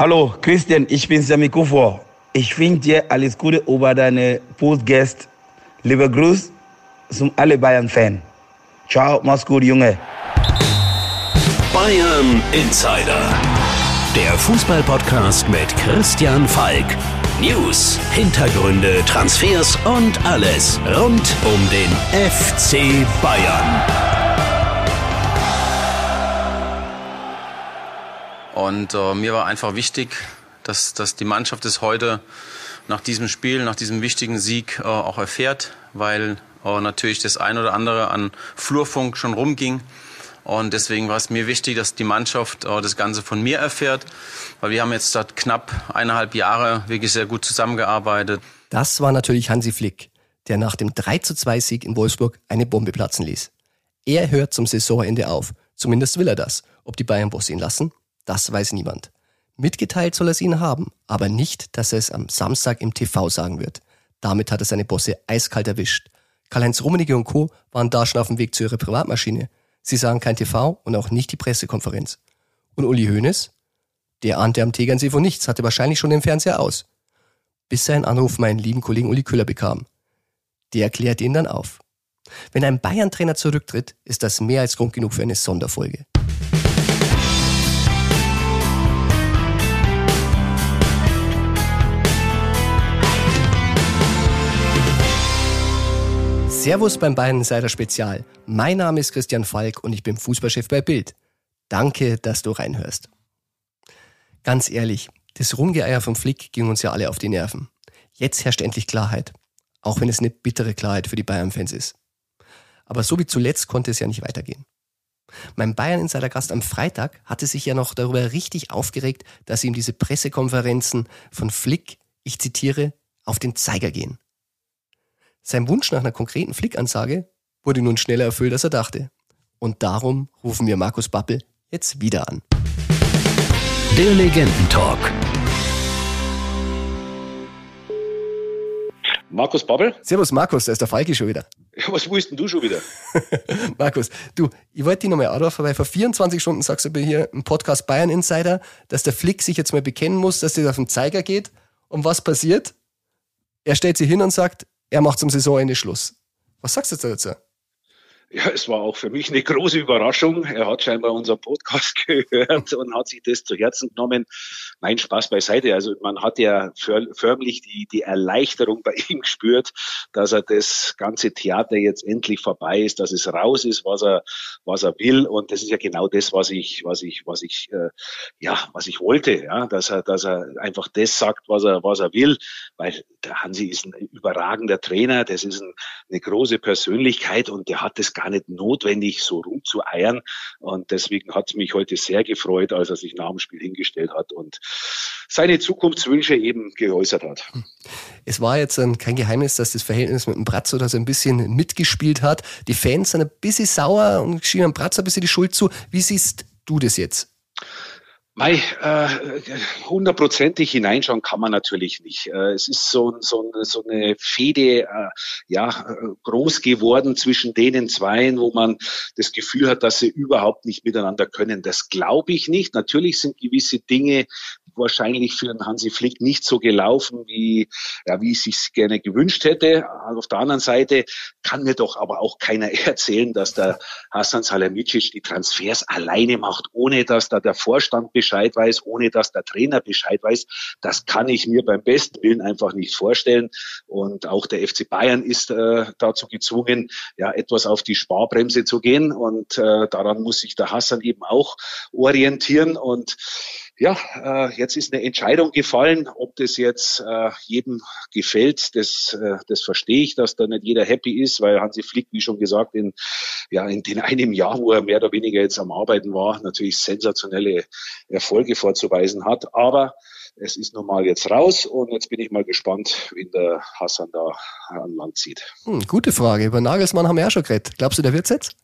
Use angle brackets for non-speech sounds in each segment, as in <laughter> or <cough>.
Hallo, Christian, ich bin Sami Kufor. Ich wünsche dir alles Gute über deine Postgäste. Lieber Gruß zum alle Bayern-Fan. Ciao, mach's gut, Junge. Bayern Insider. Der Fußballpodcast mit Christian Falk. News, Hintergründe, Transfers und alles rund um den FC Bayern. Und äh, mir war einfach wichtig, dass, dass die Mannschaft es heute nach diesem Spiel, nach diesem wichtigen Sieg äh, auch erfährt, weil äh, natürlich das ein oder andere an Flurfunk schon rumging. Und deswegen war es mir wichtig, dass die Mannschaft äh, das Ganze von mir erfährt, weil wir haben jetzt seit knapp eineinhalb Jahre wirklich sehr gut zusammengearbeitet. Das war natürlich Hansi Flick, der nach dem 3 zu 2 Sieg in Wolfsburg eine Bombe platzen ließ. Er hört zum Saisonende auf. Zumindest will er das. Ob die Bayern-Boss ihn lassen, das weiß niemand. Mitgeteilt soll er es ihnen haben, aber nicht, dass er es am Samstag im TV sagen wird. Damit hat er seine Bosse eiskalt erwischt. Karl-Heinz Rummenigge und Co. waren da schon auf dem Weg zu ihrer Privatmaschine. Sie sagen kein TV und auch nicht die Pressekonferenz. Und Uli Hoeneß? Der ahnte am Tegernsee von nichts, hatte wahrscheinlich schon den Fernseher aus. Bis er einen Anruf meinen lieben Kollegen Uli Köhler bekam. Der erklärt ihn dann auf. Wenn ein Bayern-Trainer zurücktritt, ist das mehr als Grund genug für eine Sonderfolge. Servus beim Bayern Insider Spezial. Mein Name ist Christian Falk und ich bin Fußballchef bei Bild. Danke, dass du reinhörst. Ganz ehrlich, das Rumgeeier vom Flick ging uns ja alle auf die Nerven. Jetzt herrscht endlich Klarheit. Auch wenn es eine bittere Klarheit für die Bayern-Fans ist. Aber so wie zuletzt konnte es ja nicht weitergehen. Mein Bayern-Insider-Gast am Freitag hatte sich ja noch darüber richtig aufgeregt, dass ihm diese Pressekonferenzen von Flick, ich zitiere, auf den Zeiger gehen. Sein Wunsch nach einer konkreten Flickansage wurde nun schneller erfüllt, als er dachte. Und darum rufen wir Markus Bappel jetzt wieder an. Der Legendentalk. Markus Babbel? Servus Markus, da ist der Falki schon wieder. Ja, was willst denn du schon wieder? <laughs> Markus, du, ich wollte dich nochmal anrufen, weil vor 24 Stunden sagst du bei hier im Podcast Bayern Insider, dass der Flick sich jetzt mal bekennen muss, dass das auf den Zeiger geht. Und was passiert? Er stellt sich hin und sagt, er macht zum Saisonende Schluss. Was sagst du dazu? Ja, es war auch für mich eine große Überraschung. Er hat scheinbar unseren Podcast <laughs> gehört und hat sich das zu Herzen genommen. Mein Spaß beiseite. Also man hat ja förmlich die, die Erleichterung bei <laughs> ihm gespürt, dass er das ganze Theater jetzt endlich vorbei ist, dass es raus ist, was er, was er will. Und das ist ja genau das, was ich, was ich, was ich, äh, ja, was ich wollte, ja, dass er, dass er einfach das sagt, was er, was er will. Weil der Hansi ist ein überragender Trainer. Das ist ein, eine große Persönlichkeit und der hat das gar nicht notwendig, so rumzueiern. Und deswegen hat es mich heute sehr gefreut, als er sich nach dem Spiel hingestellt hat und seine Zukunftswünsche eben geäußert hat. Es war jetzt ein, kein Geheimnis, dass das Verhältnis mit dem Bratzo da so ein bisschen mitgespielt hat. Die Fans sind ein bisschen sauer und schieben dem Bratzo ein bisschen die Schuld zu. Wie siehst du das jetzt? Mei, äh, hundertprozentig hineinschauen kann man natürlich nicht. Äh, es ist so, so, so eine Fehde äh, ja, groß geworden zwischen denen zweien, wo man das Gefühl hat, dass sie überhaupt nicht miteinander können. Das glaube ich nicht. Natürlich sind gewisse Dinge wahrscheinlich für den Hansi Flick nicht so gelaufen, wie, ja, wie ich es gerne gewünscht hätte. Auf der anderen Seite kann mir doch aber auch keiner <laughs> erzählen, dass der Hassan Salihamidzic die Transfers alleine macht, ohne dass da der Vorstand Bescheid weiß, ohne dass der Trainer Bescheid weiß. Das kann ich mir beim besten Willen einfach nicht vorstellen. Und auch der FC Bayern ist äh, dazu gezwungen, ja, etwas auf die Sparbremse zu gehen. Und äh, daran muss sich der Hassan eben auch orientieren. Und ja, äh, jetzt ist eine Entscheidung gefallen, ob das jetzt äh, jedem gefällt, das, äh, das verstehe ich, dass da nicht jeder happy ist, weil Hansi Flick, wie schon gesagt, in, ja, in den <laughs> einem Jahr, wo er mehr oder weniger jetzt am Arbeiten war, natürlich sensationelle Erfolge vorzuweisen hat. Aber es ist nun mal jetzt raus und jetzt bin ich mal gespannt, wie der Hassan da an Land zieht. Hm, gute Frage. Über Nagelsmann haben wir ja schon geredet. Glaubst du, der wird's jetzt?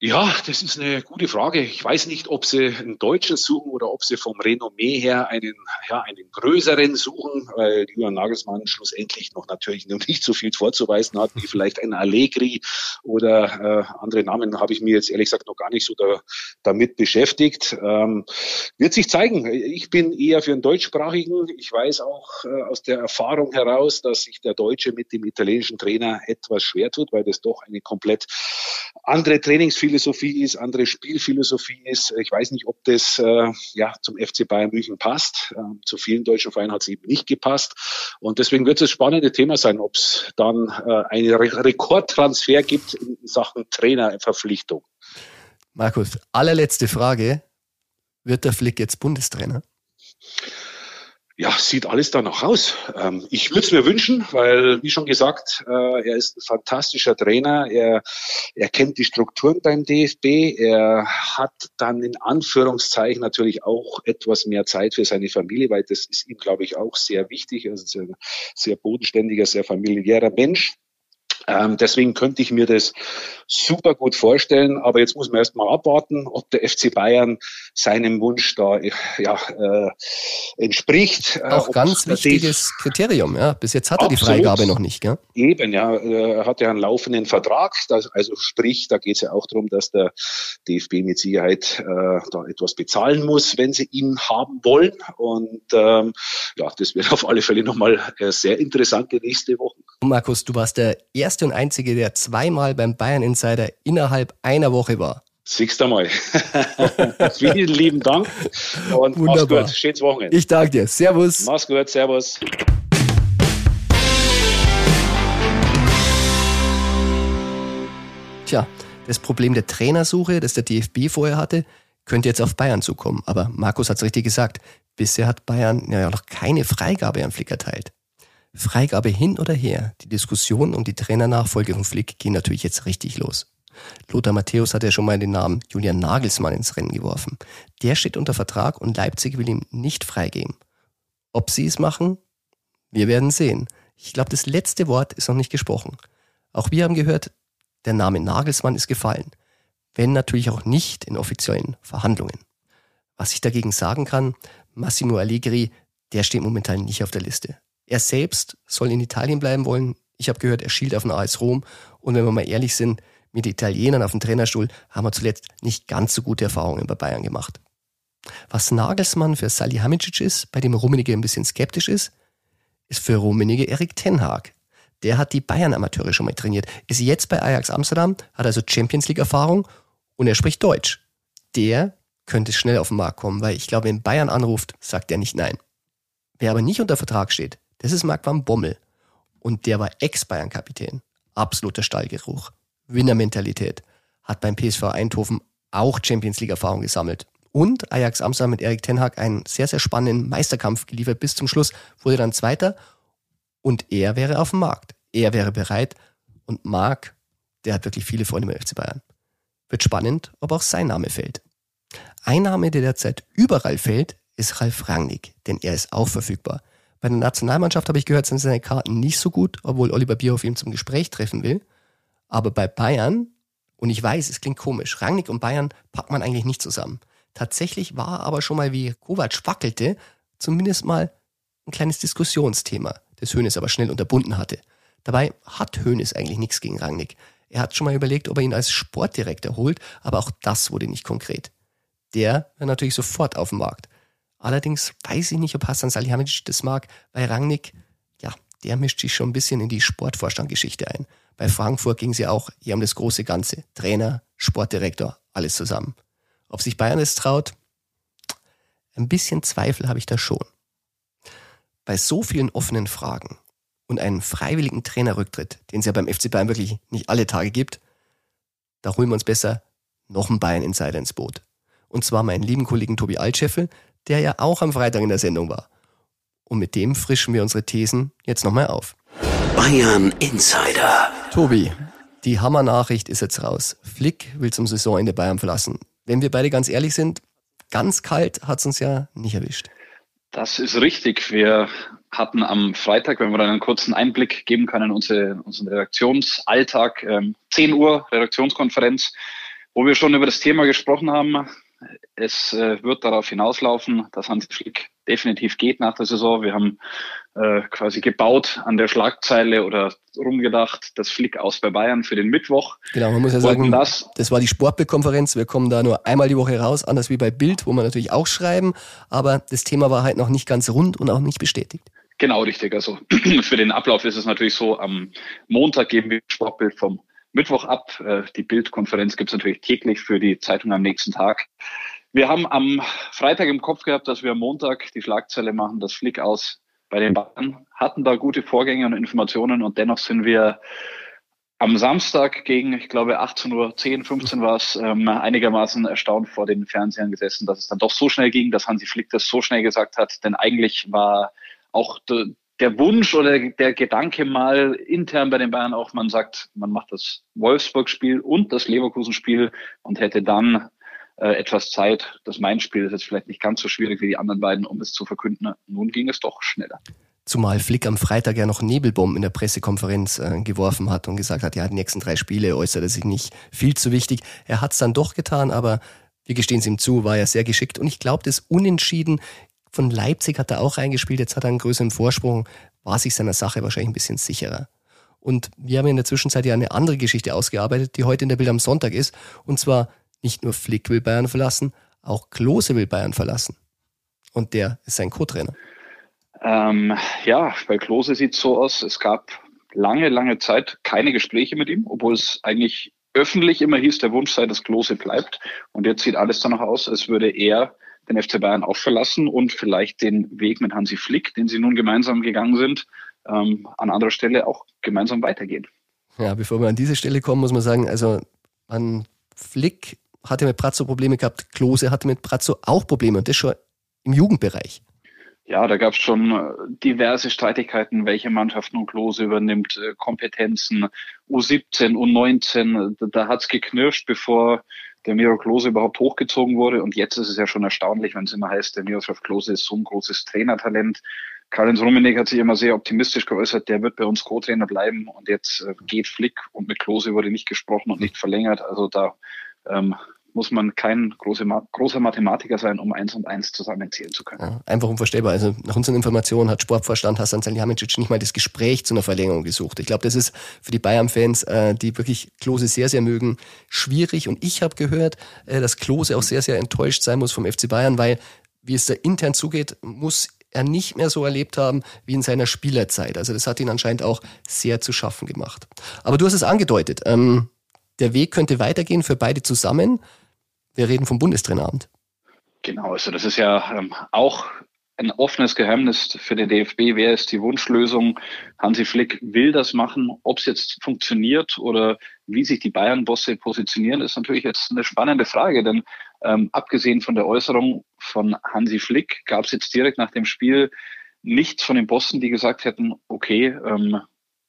Ja, das ist eine gute Frage. Ich weiß nicht, ob Sie einen Deutschen suchen oder ob Sie vom Renommee her einen, ja, einen größeren suchen, weil Julian Nagelsmann schlussendlich noch natürlich noch nicht so viel vorzuweisen hat, wie vielleicht ein Allegri oder äh, andere Namen habe ich mir jetzt ehrlich gesagt noch gar nicht so da, damit beschäftigt. Ähm, wird sich zeigen. Ich bin eher für einen deutschsprachigen. Ich weiß auch äh, aus der Erfahrung heraus, dass sich der Deutsche mit dem italienischen Trainer etwas schwer tut, weil das doch eine komplett andere Trainingsphilosophie ist, andere Spielphilosophie ist. Ich weiß nicht, ob das äh, ja zum FC Bayern München passt. Ähm, zu vielen deutschen Vereinen hat es eben nicht gepasst. Und deswegen wird es ein spannendes Thema sein, ob es dann äh, einen Re Rekordtransfer gibt in Sachen Trainerverpflichtung. Markus, allerletzte Frage. Wird der Flick jetzt Bundestrainer? Ja, sieht alles danach aus. Ähm, ich würde es mir wünschen, weil, wie schon gesagt, äh, er ist ein fantastischer Trainer. Er, er kennt die Strukturen beim DFB. Er hat dann in Anführungszeichen natürlich auch etwas mehr Zeit für seine Familie, weil das ist ihm, glaube ich, auch sehr wichtig. Also ein sehr bodenständiger, sehr familiärer Mensch. Ähm, deswegen könnte ich mir das super gut vorstellen. Aber jetzt muss man erst mal abwarten, ob der FC Bayern seinem Wunsch da ja, äh, entspricht. Äh, Auch ganz wichtiges Kriterium. Ja. Bis jetzt hat er die Freigabe noch nicht. Gell? Eben, ja. Er hat ja einen laufenden Vertrag. Das, also sprich, da geht es ja auch darum, dass der DFB mit Sicherheit äh, da etwas bezahlen muss, wenn sie ihn haben wollen. Und ähm, ja, das wird auf alle Fälle nochmal äh, sehr interessante nächste Wochen. Markus, du warst der erste und einzige, der zweimal beim Bayern Insider innerhalb einer Woche war. Siehst du mal. <laughs> Vielen lieben Dank und Wunderbar. mach's gut. Schönes Wochenende. Ich danke dir. Servus. Mach's gut. Servus. Tja, das Problem der Trainersuche, das der DFB vorher hatte, könnte jetzt auf Bayern zukommen. Aber Markus hat es richtig gesagt. Bisher hat Bayern ja noch keine Freigabe an Flick erteilt. Freigabe hin oder her, die Diskussion um die Trainernachfolge von Flick gehen natürlich jetzt richtig los. Lothar Matthäus hat ja schon mal den Namen Julian Nagelsmann ins Rennen geworfen. Der steht unter Vertrag und Leipzig will ihm nicht freigeben. Ob sie es machen? Wir werden sehen. Ich glaube, das letzte Wort ist noch nicht gesprochen. Auch wir haben gehört, der Name Nagelsmann ist gefallen. Wenn natürlich auch nicht in offiziellen Verhandlungen. Was ich dagegen sagen kann, Massimo Allegri, der steht momentan nicht auf der Liste. Er selbst soll in Italien bleiben wollen. Ich habe gehört, er schielt auf den AS Rom. Und wenn wir mal ehrlich sind, mit Italienern auf dem Trainerstuhl haben wir zuletzt nicht ganz so gute Erfahrungen bei Bayern gemacht. Was Nagelsmann für Salihamidzic ist, bei dem Rummenigge ein bisschen skeptisch ist, ist für Rummenigge Erik Tenhag. Der hat die Bayern-Amateure schon mal trainiert, ist jetzt bei Ajax Amsterdam, hat also Champions League-Erfahrung und er spricht Deutsch. Der könnte schnell auf den Markt kommen, weil ich glaube, wenn Bayern anruft, sagt er nicht nein. Wer aber nicht unter Vertrag steht, das ist Marc van Bommel. Und der war Ex-Bayern-Kapitän. Absoluter Stallgeruch. Winnermentalität. Hat beim PSV Eindhoven auch Champions League-Erfahrung gesammelt. Und Ajax Amsterdam mit Erik Ten Hag einen sehr, sehr spannenden Meisterkampf geliefert. Bis zum Schluss wurde dann Zweiter. Und er wäre auf dem Markt. Er wäre bereit. Und Marc, der hat wirklich viele Freunde beim FC Bayern. Wird spannend, ob auch sein Name fällt. Ein Name, der derzeit überall fällt, ist Ralf Rangnick, denn er ist auch verfügbar. Bei der Nationalmannschaft habe ich gehört, sind seine Karten nicht so gut, obwohl Oliver Bierhoff ihn zum Gespräch treffen will. Aber bei Bayern, und ich weiß, es klingt komisch, Rangnick und Bayern packt man eigentlich nicht zusammen. Tatsächlich war aber schon mal, wie Kovac wackelte, zumindest mal ein kleines Diskussionsthema, das Hönes aber schnell unterbunden hatte. Dabei hat Hönes eigentlich nichts gegen Rangnick. Er hat schon mal überlegt, ob er ihn als Sportdirektor holt, aber auch das wurde nicht konkret. Der war natürlich sofort auf dem Markt. Allerdings weiß ich nicht, ob Hassan Salihamidzic das mag, weil Rangnick, ja, der mischt sich schon ein bisschen in die Sportvorstandgeschichte ein. Bei Frankfurt ging sie auch hier um das große Ganze. Trainer, Sportdirektor, alles zusammen. Ob sich Bayern es traut? Ein bisschen Zweifel habe ich da schon. Bei so vielen offenen Fragen und einem freiwilligen Trainerrücktritt, den es ja beim FC Bayern wirklich nicht alle Tage gibt, da holen wir uns besser noch einen Bayern-Insider ins Boot. Und zwar meinen lieben Kollegen Tobi Altscheffel, der ja auch am Freitag in der Sendung war. Und mit dem frischen wir unsere Thesen jetzt nochmal auf. Bayern Insider. Tobi, die Hammer-Nachricht ist jetzt raus. Flick will zum Saisonende Bayern verlassen. Wenn wir beide ganz ehrlich sind, ganz kalt hat es uns ja nicht erwischt. Das ist richtig. Wir hatten am Freitag, wenn wir dann einen kurzen Einblick geben können, unsere, unseren Redaktionsalltag, ähm, 10 Uhr Redaktionskonferenz Wo wir schon über das Thema gesprochen haben, es äh, wird darauf hinauslaufen, dass Hansi Flick definitiv geht nach der Saison. Wir haben äh, quasi gebaut an der Schlagzeile oder rumgedacht, das Flick aus bei Bayern für den Mittwoch. Genau, man muss ja sagen, das, das war die Sportbildkonferenz. Wir kommen da nur einmal die Woche raus, anders wie bei Bild, wo wir natürlich auch schreiben. Aber das Thema war halt noch nicht ganz rund und auch nicht bestätigt. Genau, richtig. Also <clears throat> für den Ablauf ist es natürlich so, am Montag geben wir Sportbild vom Mittwoch ab. Äh, die Bildkonferenz gibt es natürlich täglich für die Zeitung am nächsten Tag. Wir haben am Freitag im Kopf gehabt, dass wir am Montag die Schlagzeile machen, das Flick aus bei den Bayern, hatten da gute Vorgänge und Informationen und dennoch sind wir am Samstag gegen, ich glaube, 18 Uhr, 10, 15 war es, ähm, einigermaßen erstaunt vor den Fernsehern gesessen, dass es dann doch so schnell ging, dass Hansi Flick das so schnell gesagt hat. Denn eigentlich war auch der Wunsch oder der Gedanke mal intern bei den Bayern auch, man sagt, man macht das Wolfsburg-Spiel und das Leverkusen-Spiel und hätte dann äh, etwas Zeit. Das Main-Spiel ist jetzt vielleicht nicht ganz so schwierig wie die anderen beiden, um es zu verkünden. Nun ging es doch schneller. Zumal Flick am Freitag ja noch Nebelbomben in der Pressekonferenz äh, geworfen hat und gesagt hat, ja, die nächsten drei Spiele äußert er sich nicht viel zu wichtig. Er hat es dann doch getan, aber wir gestehen es ihm zu, war ja sehr geschickt. Und ich glaube, das Unentschieden von Leipzig hat er auch reingespielt, jetzt hat er einen größeren Vorsprung, war sich seiner Sache wahrscheinlich ein bisschen sicherer. Und wir haben in der Zwischenzeit ja eine andere Geschichte ausgearbeitet, die heute in der Bild am Sonntag ist. Und zwar nicht nur Flick will Bayern verlassen, auch Klose will Bayern verlassen. Und der ist sein Co-Trainer. Ähm, ja, bei Klose sieht es so aus, es gab lange, lange Zeit keine Gespräche mit ihm, obwohl es eigentlich öffentlich immer hieß, der Wunsch sei, dass Klose bleibt. Und jetzt sieht alles danach aus, als würde er den FC Bayern auch verlassen und vielleicht den Weg mit Hansi Flick, den sie nun gemeinsam gegangen sind, ähm, an anderer Stelle auch gemeinsam weitergehen. Ja, bevor wir an diese Stelle kommen, muss man sagen, also an Flick hatte mit Pratzo Probleme gehabt, Klose hatte mit Pratzo auch Probleme und das schon im Jugendbereich. Ja, da gab es schon äh, diverse Streitigkeiten, welche Mannschaft nun Klose übernimmt, äh, Kompetenzen, U17, U19, da hat's geknirscht, bevor der Miro Klose überhaupt hochgezogen wurde. Und jetzt ist es ja schon erstaunlich, wenn es immer heißt, der Miroslav Klose ist so ein großes Trainertalent. Karl-Heinz Rummenigge hat sich immer sehr optimistisch geäußert, der wird bei uns Co-Trainer bleiben. Und jetzt äh, geht Flick und mit Klose wurde nicht gesprochen und nicht verlängert. Also da ähm, muss man kein große, großer Mathematiker sein, um eins und eins zusammenzählen zu können. Ja, einfach unvorstellbar. Also nach unseren Informationen hat Sportvorstand Hassan Salihamidzic nicht mal das Gespräch zu einer Verlängerung gesucht. Ich glaube, das ist für die Bayern-Fans, äh, die wirklich Klose sehr, sehr mögen, schwierig. Und ich habe gehört, äh, dass Klose auch sehr, sehr enttäuscht sein muss vom FC Bayern, weil wie es da intern zugeht, muss er nicht mehr so erlebt haben wie in seiner Spielerzeit. Also das hat ihn anscheinend auch sehr zu schaffen gemacht. Aber du hast es angedeutet. Ähm, der Weg könnte weitergehen für beide zusammen. Wir reden vom Bundestraineramt. Genau, also das ist ja ähm, auch ein offenes Geheimnis für den DFB. Wer ist die Wunschlösung? Hansi Flick will das machen. Ob es jetzt funktioniert oder wie sich die Bayern-Bosse positionieren, ist natürlich jetzt eine spannende Frage. Denn ähm, abgesehen von der Äußerung von Hansi Flick gab es jetzt direkt nach dem Spiel nichts von den Bossen, die gesagt hätten, okay, ähm,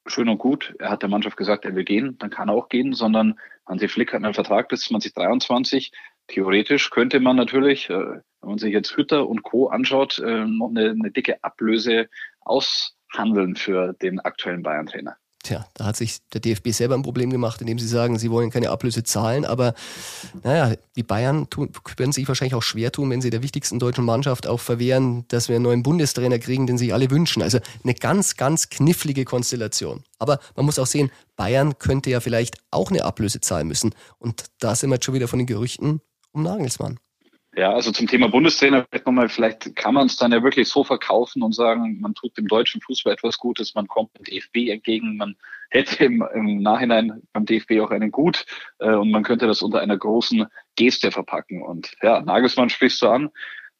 schön und gut, er hat der Mannschaft gesagt, er will gehen, dann kann er auch gehen, sondern Hansi Flick hat einen Vertrag bis 2023. Theoretisch könnte man natürlich, äh, wenn man sich jetzt Hütter und Co. anschaut, äh, noch eine, eine dicke Ablöse aushandeln für den aktuellen Bayern-Trainer. Tja, da hat sich der DFB selber ein Problem gemacht, indem sie sagen, sie wollen keine Ablöse zahlen. Aber naja, die Bayern tun, werden sich wahrscheinlich auch schwer tun, wenn sie der wichtigsten deutschen Mannschaft auch verwehren, dass wir einen neuen Bundestrainer kriegen, den sich alle wünschen. Also eine ganz, ganz knifflige Konstellation. Aber man muss auch sehen, Bayern könnte ja vielleicht auch eine Ablöse zahlen müssen. Und da sind wir jetzt schon wieder von den Gerüchten um Nagelsmann. Ja, also zum Thema Bundestrainer vielleicht nochmal, vielleicht kann man es dann ja wirklich so verkaufen und sagen, man tut dem deutschen Fußball etwas Gutes, man kommt dem DFB entgegen, man hätte im, im Nachhinein beim DFB auch einen Gut äh, und man könnte das unter einer großen Geste verpacken. Und ja, Nagelsmann sprichst du an.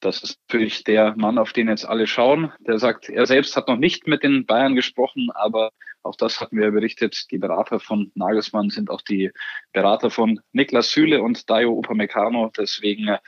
Das ist natürlich der Mann, auf den jetzt alle schauen. Der sagt, er selbst hat noch nicht mit den Bayern gesprochen, aber auch das hatten wir berichtet. Die Berater von Nagelsmann sind auch die Berater von Niklas Süle und Dayo Upamecano. Deswegen äh,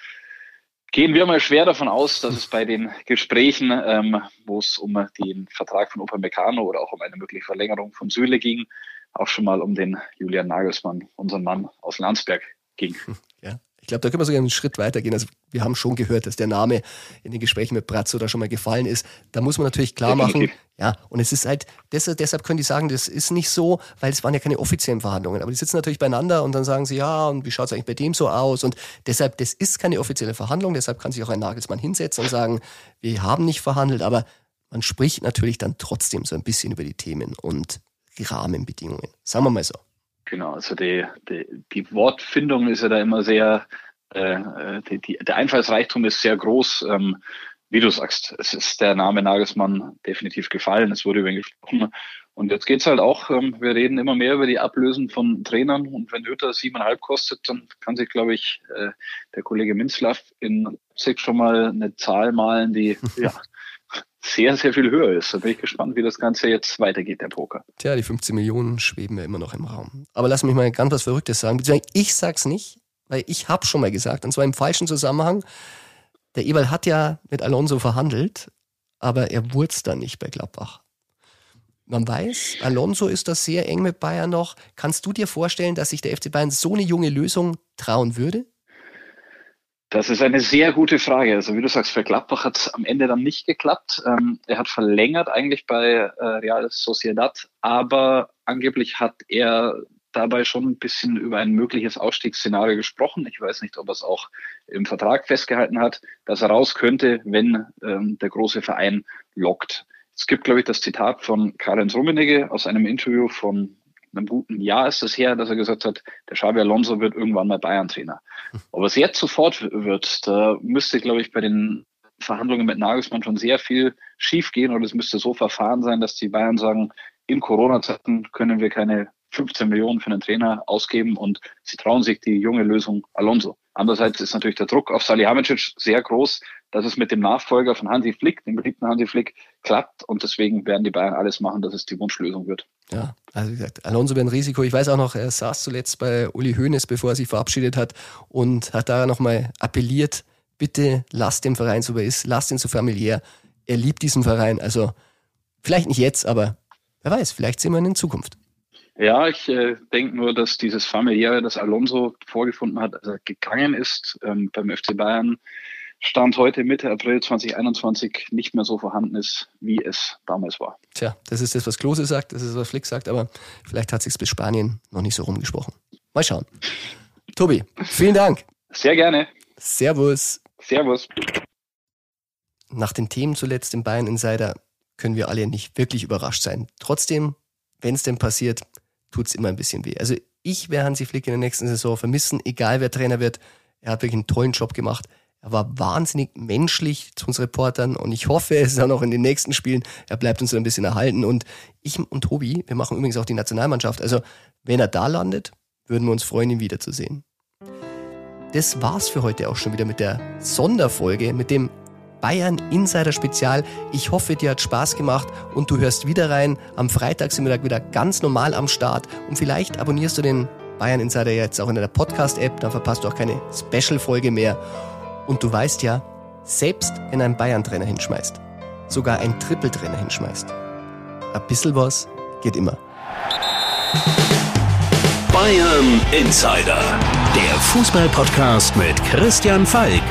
gehen wir mal schwer davon aus, dass es bei den Gesprächen, ähm, wo es um den Vertrag von Upamecano oder auch um eine mögliche Verlängerung von Süle ging, auch schon mal um den Julian Nagelsmann, unseren Mann aus Landsberg, ging. Ja. Ich glaube, da können wir sogar einen Schritt weitergehen. Also wir haben schon gehört, dass der Name in den Gesprächen mit Brazzo da schon mal gefallen ist. Da muss man natürlich klar machen, Ja, und es ist halt, deshalb, deshalb können die sagen, das ist nicht so, weil es waren ja keine offiziellen Verhandlungen. Aber die sitzen natürlich beieinander und dann sagen sie, ja, und wie schaut es eigentlich bei dem so aus? Und deshalb, das ist keine offizielle Verhandlung, deshalb kann sich auch ein Nagelsmann hinsetzen und sagen, wir haben nicht verhandelt, aber man spricht natürlich dann trotzdem so ein bisschen über die Themen und die Rahmenbedingungen. Sagen wir mal so. Genau, also die, die, die Wortfindung ist ja da immer sehr, äh, die, die, der Einfallsreichtum ist sehr groß. Ähm, wie du sagst, es ist der Name Nagelsmann definitiv gefallen, es wurde über ihn gesprochen. Und jetzt geht's halt auch, ähm, wir reden immer mehr über die Ablösen von Trainern und wenn Hütter siebeneinhalb kostet, dann kann sich, glaube ich, äh, der Kollege Minzlaff in Leipzig schon mal eine Zahl malen, die <laughs> ja, sehr, sehr viel höher ist. Da bin ich gespannt, wie das Ganze jetzt weitergeht, der Poker. Tja, die 15 Millionen schweben ja immer noch im Raum. Aber lass mich mal ganz was Verrücktes sagen. Ich sag's nicht, weil ich habe schon mal gesagt, und zwar im falschen Zusammenhang, der Eberl hat ja mit Alonso verhandelt, aber er wurde dann nicht bei Gladbach. Man weiß, Alonso ist da sehr eng mit Bayern noch. Kannst du dir vorstellen, dass sich der FC Bayern so eine junge Lösung trauen würde? Das ist eine sehr gute Frage. Also wie du sagst, für Gladbach hat es am Ende dann nicht geklappt. Ähm, er hat verlängert eigentlich bei äh, Real Sociedad, aber angeblich hat er dabei schon ein bisschen über ein mögliches Ausstiegsszenario gesprochen. Ich weiß nicht, ob er es auch im Vertrag festgehalten hat, dass er raus könnte, wenn ähm, der große Verein lockt. Es gibt, glaube ich, das Zitat von Karl-Heinz Rummenigge aus einem Interview von einem guten Jahr ist es her, dass er gesagt hat, der Xabi Alonso wird irgendwann mal Bayern-Trainer. Ob es jetzt sofort wird, da müsste, glaube ich, bei den Verhandlungen mit Nagelsmann schon sehr viel schiefgehen oder es müsste so verfahren sein, dass die Bayern sagen, in Corona-Zeiten können wir keine 15 Millionen für einen Trainer ausgeben und sie trauen sich die junge Lösung Alonso. Andererseits ist natürlich der Druck auf Salihamidzic sehr groß, dass es mit dem Nachfolger von Hansi Flick, dem beliebten Hansi Flick, klappt und deswegen werden die Bayern alles machen, dass es die Wunschlösung wird. Ja, also wie gesagt, Alonso wäre ein Risiko. Ich weiß auch noch, er saß zuletzt bei Uli Hoeneß, bevor er sich verabschiedet hat und hat da nochmal appelliert, bitte lasst den Verein so, wie er ist, lasst ihn so familiär. Er liebt diesen Verein, also vielleicht nicht jetzt, aber wer weiß, vielleicht sehen wir ihn in Zukunft. Ja, ich äh, denke nur, dass dieses familiäre, das Alonso vorgefunden hat, als er gegangen ist ähm, beim FC Bayern, Stand heute Mitte April 2021 nicht mehr so vorhanden ist, wie es damals war. Tja, das ist das, was Klose sagt, das ist, was Flick sagt, aber vielleicht hat sich bis Spanien noch nicht so rumgesprochen. Mal schauen. Tobi, vielen Dank. Sehr gerne. Servus. Servus. Nach den Themen zuletzt im Bayern Insider können wir alle nicht wirklich überrascht sein. Trotzdem, wenn es denn passiert, tut es immer ein bisschen weh. Also ich werde Hansi Flick in der nächsten Saison vermissen, egal wer Trainer wird. Er hat wirklich einen tollen Job gemacht. Er war wahnsinnig menschlich zu uns Reportern und ich hoffe, es ist auch noch in den nächsten Spielen. Er bleibt uns so ein bisschen erhalten. Und ich und Tobi, wir machen übrigens auch die Nationalmannschaft. Also, wenn er da landet, würden wir uns freuen, ihn wiederzusehen. Das war's für heute auch schon wieder mit der Sonderfolge, mit dem Bayern Insider Spezial. Ich hoffe, dir hat Spaß gemacht und du hörst wieder rein. Am Freitag sind wir da wieder ganz normal am Start und vielleicht abonnierst du den Bayern Insider jetzt auch in der Podcast-App, dann verpasst du auch keine Special-Folge mehr. Und du weißt ja, selbst wenn ein Bayern-Trainer hinschmeißt, sogar ein Triple-Trainer hinschmeißt, ein bisschen was geht immer. Bayern Insider, der Fußball-Podcast mit Christian Falk.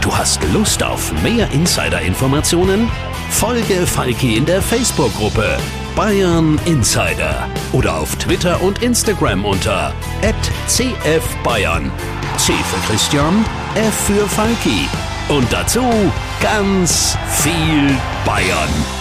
Du hast Lust auf mehr Insider-Informationen? Folge Falki in der Facebook-Gruppe Bayern Insider oder auf Twitter und Instagram unter @cfbayern. C für Christian, F für Falki und dazu ganz viel Bayern.